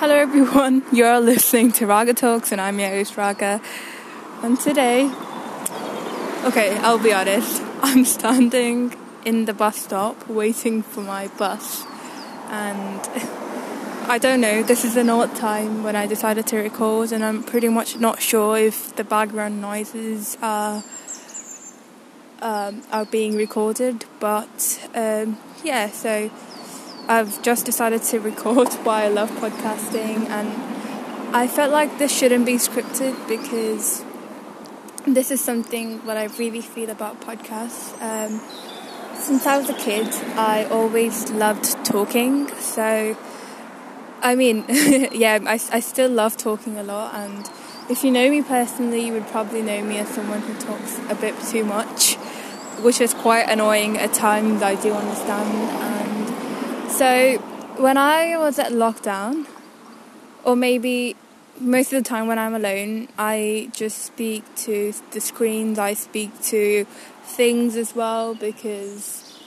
Hello, everyone. You're listening to Raga Talks, and I'm your Raga. And today, okay, I'll be honest, I'm standing in the bus stop waiting for my bus, and I don't know, this is an odd time when I decided to record, and I'm pretty much not sure if the background noises are. Um, are being recorded, but um, yeah, so I've just decided to record why I love podcasting, and I felt like this shouldn't be scripted because this is something what I really feel about podcasts. Um, since I was a kid, I always loved talking, so I mean, yeah, I, I still love talking a lot, and if you know me personally, you would probably know me as someone who talks a bit too much, which is quite annoying at times, I do understand. So when I was at lockdown, or maybe most of the time when I'm alone, I just speak to the screens, I speak to things as well because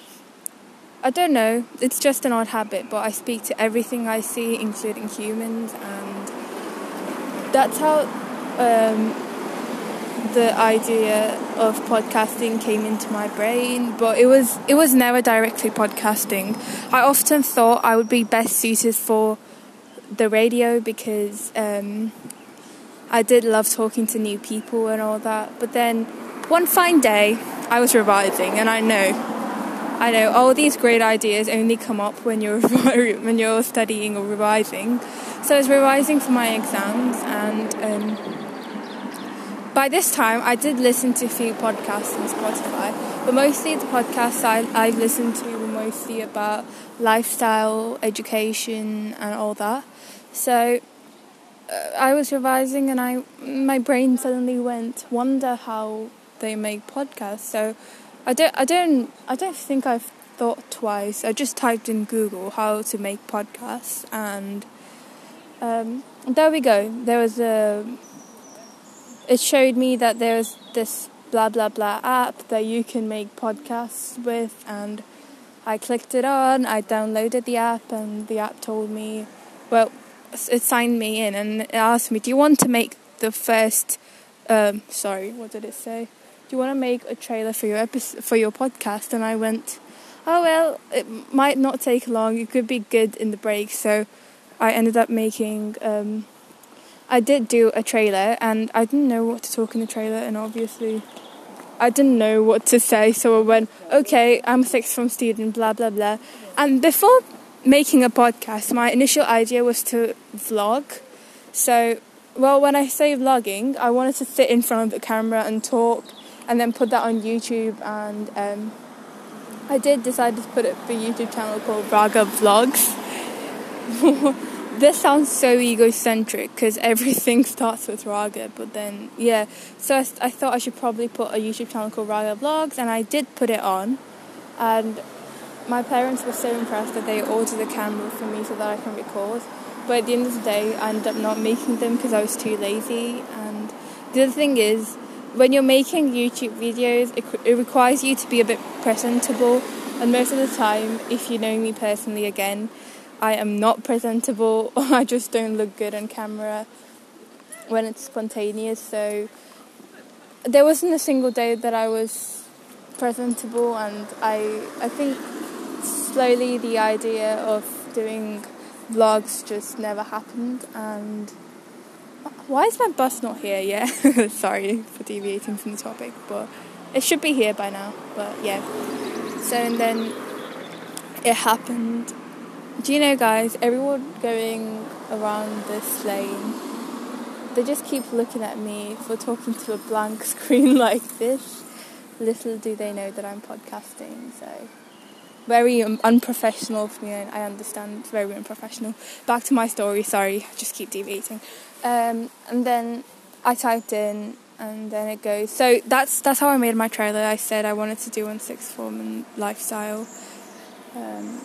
I don't know, it's just an odd habit, but I speak to everything I see, including humans, and that's how um, the idea of podcasting came into my brain, but it was it was never directly podcasting. I often thought I would be best suited for the radio because um, I did love talking to new people and all that. But then one fine day, I was revising, and I know, I know, all these great ideas only come up when you're when you're studying or revising. So I was revising for my exams and. Um, by this time, I did listen to a few podcasts on Spotify, but mostly the podcasts I, I've listened to were mostly about lifestyle, education, and all that. So uh, I was revising, and I my brain suddenly went, "Wonder how they make podcasts." So I don't, I don't, I don't think I've thought twice. I just typed in Google how to make podcasts, and um, there we go. There was a it showed me that there's this blah blah blah app that you can make podcasts with and I clicked it on, I downloaded the app and the app told me well it signed me in and it asked me, Do you want to make the first um, sorry, what did it say? Do you want to make a trailer for your episode, for your podcast? And I went, Oh well, it might not take long, it could be good in the break, so I ended up making um, I did do a trailer and I didn't know what to talk in the trailer, and obviously I didn't know what to say, so I went, okay, I'm a sixth form student, blah blah blah. And before making a podcast, my initial idea was to vlog. So, well, when I say vlogging, I wanted to sit in front of the camera and talk, and then put that on YouTube. And um, I did decide to put it for a YouTube channel called Raga Vlogs. this sounds so egocentric because everything starts with Raga, but then, yeah. So I, I, thought I should probably put a YouTube channel called Raga Vlogs, and I did put it on. And my parents were so impressed that they ordered a camera for me so that I can record. But at the end of the day, I ended up not making them because I was too lazy. And the other thing is, when you're making YouTube videos, it, it requires you to be a bit presentable. And most of the time, if you know me personally again, I am not presentable or I just don't look good on camera when it's spontaneous. So there wasn't a single day that I was presentable, and I I think slowly the idea of doing vlogs just never happened. And why is my bus not here yet? Sorry for deviating from the topic, but it should be here by now. But yeah, so and then it happened do you know, guys, everyone going around this lane, they just keep looking at me for talking to a blank screen like this. Little do they know that I'm podcasting, so very unprofessional for me. I understand it's very unprofessional. Back to my story. Sorry, I just keep deviating. Um, and then I typed in, and then it goes. So that's that's how I made my trailer. I said I wanted to do on sixth form and lifestyle. Um,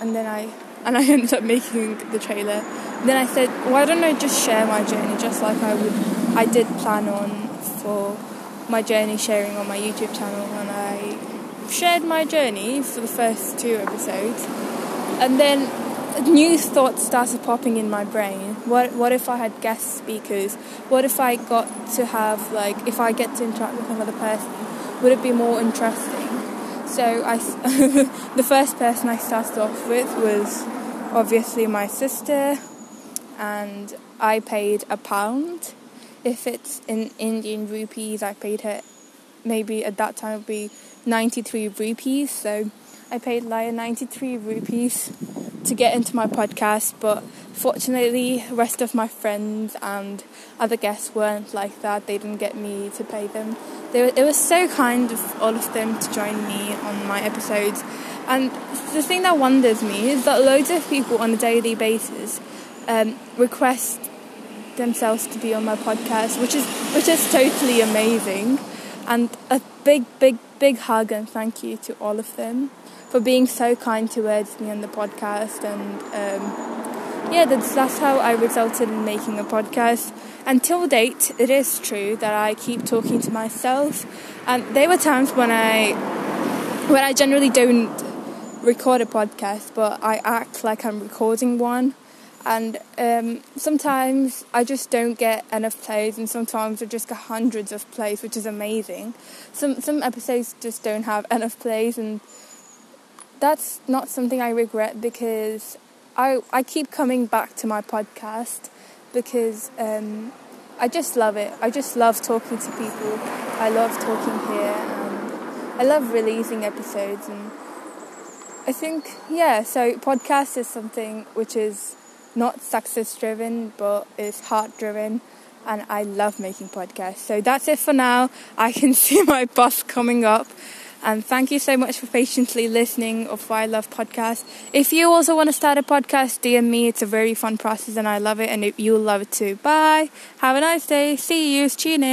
and then I and I ended up making the trailer. Then I said, why don't I just share my journey just like I would I did plan on for my journey sharing on my YouTube channel and I shared my journey for the first two episodes. And then new thoughts started popping in my brain. What what if I had guest speakers? What if I got to have like if I get to interact with another person? Would it be more interesting? So I, the first person I started off with was obviously my sister, and I paid a pound. If it's in Indian rupees, I paid her maybe at that time it would be 93 rupees. So I paid like 93 rupees to get into my podcast, but fortunately, the rest of my friends and other guests weren't like that. They didn't get me to pay them. They were, it was so kind of all of them to join me on my episodes. And the thing that wonders me is that loads of people on a daily basis um, request themselves to be on my podcast, which is which is totally amazing. And a big, big, big hug and thank you to all of them for being so kind towards me on the podcast. And um, yeah, that's, that's how I resulted in making a podcast. Until date, it is true that I keep talking to myself. And there were times when I when I generally don't record a podcast, but I act like I'm recording one. And um, sometimes I just don't get enough plays, and sometimes I just get hundreds of plays, which is amazing. Some some episodes just don't have enough plays, and that's not something I regret because I I keep coming back to my podcast because um, I just love it. I just love talking to people. I love talking here, and I love releasing episodes. And I think yeah, so podcast is something which is not success driven, but is heart driven. And I love making podcasts. So that's it for now. I can see my bus coming up. And thank you so much for patiently listening of Why I Love Podcast. If you also want to start a podcast, DM me. It's a very fun process and I love it and you'll love it too. Bye. Have a nice day. See you. Tune in.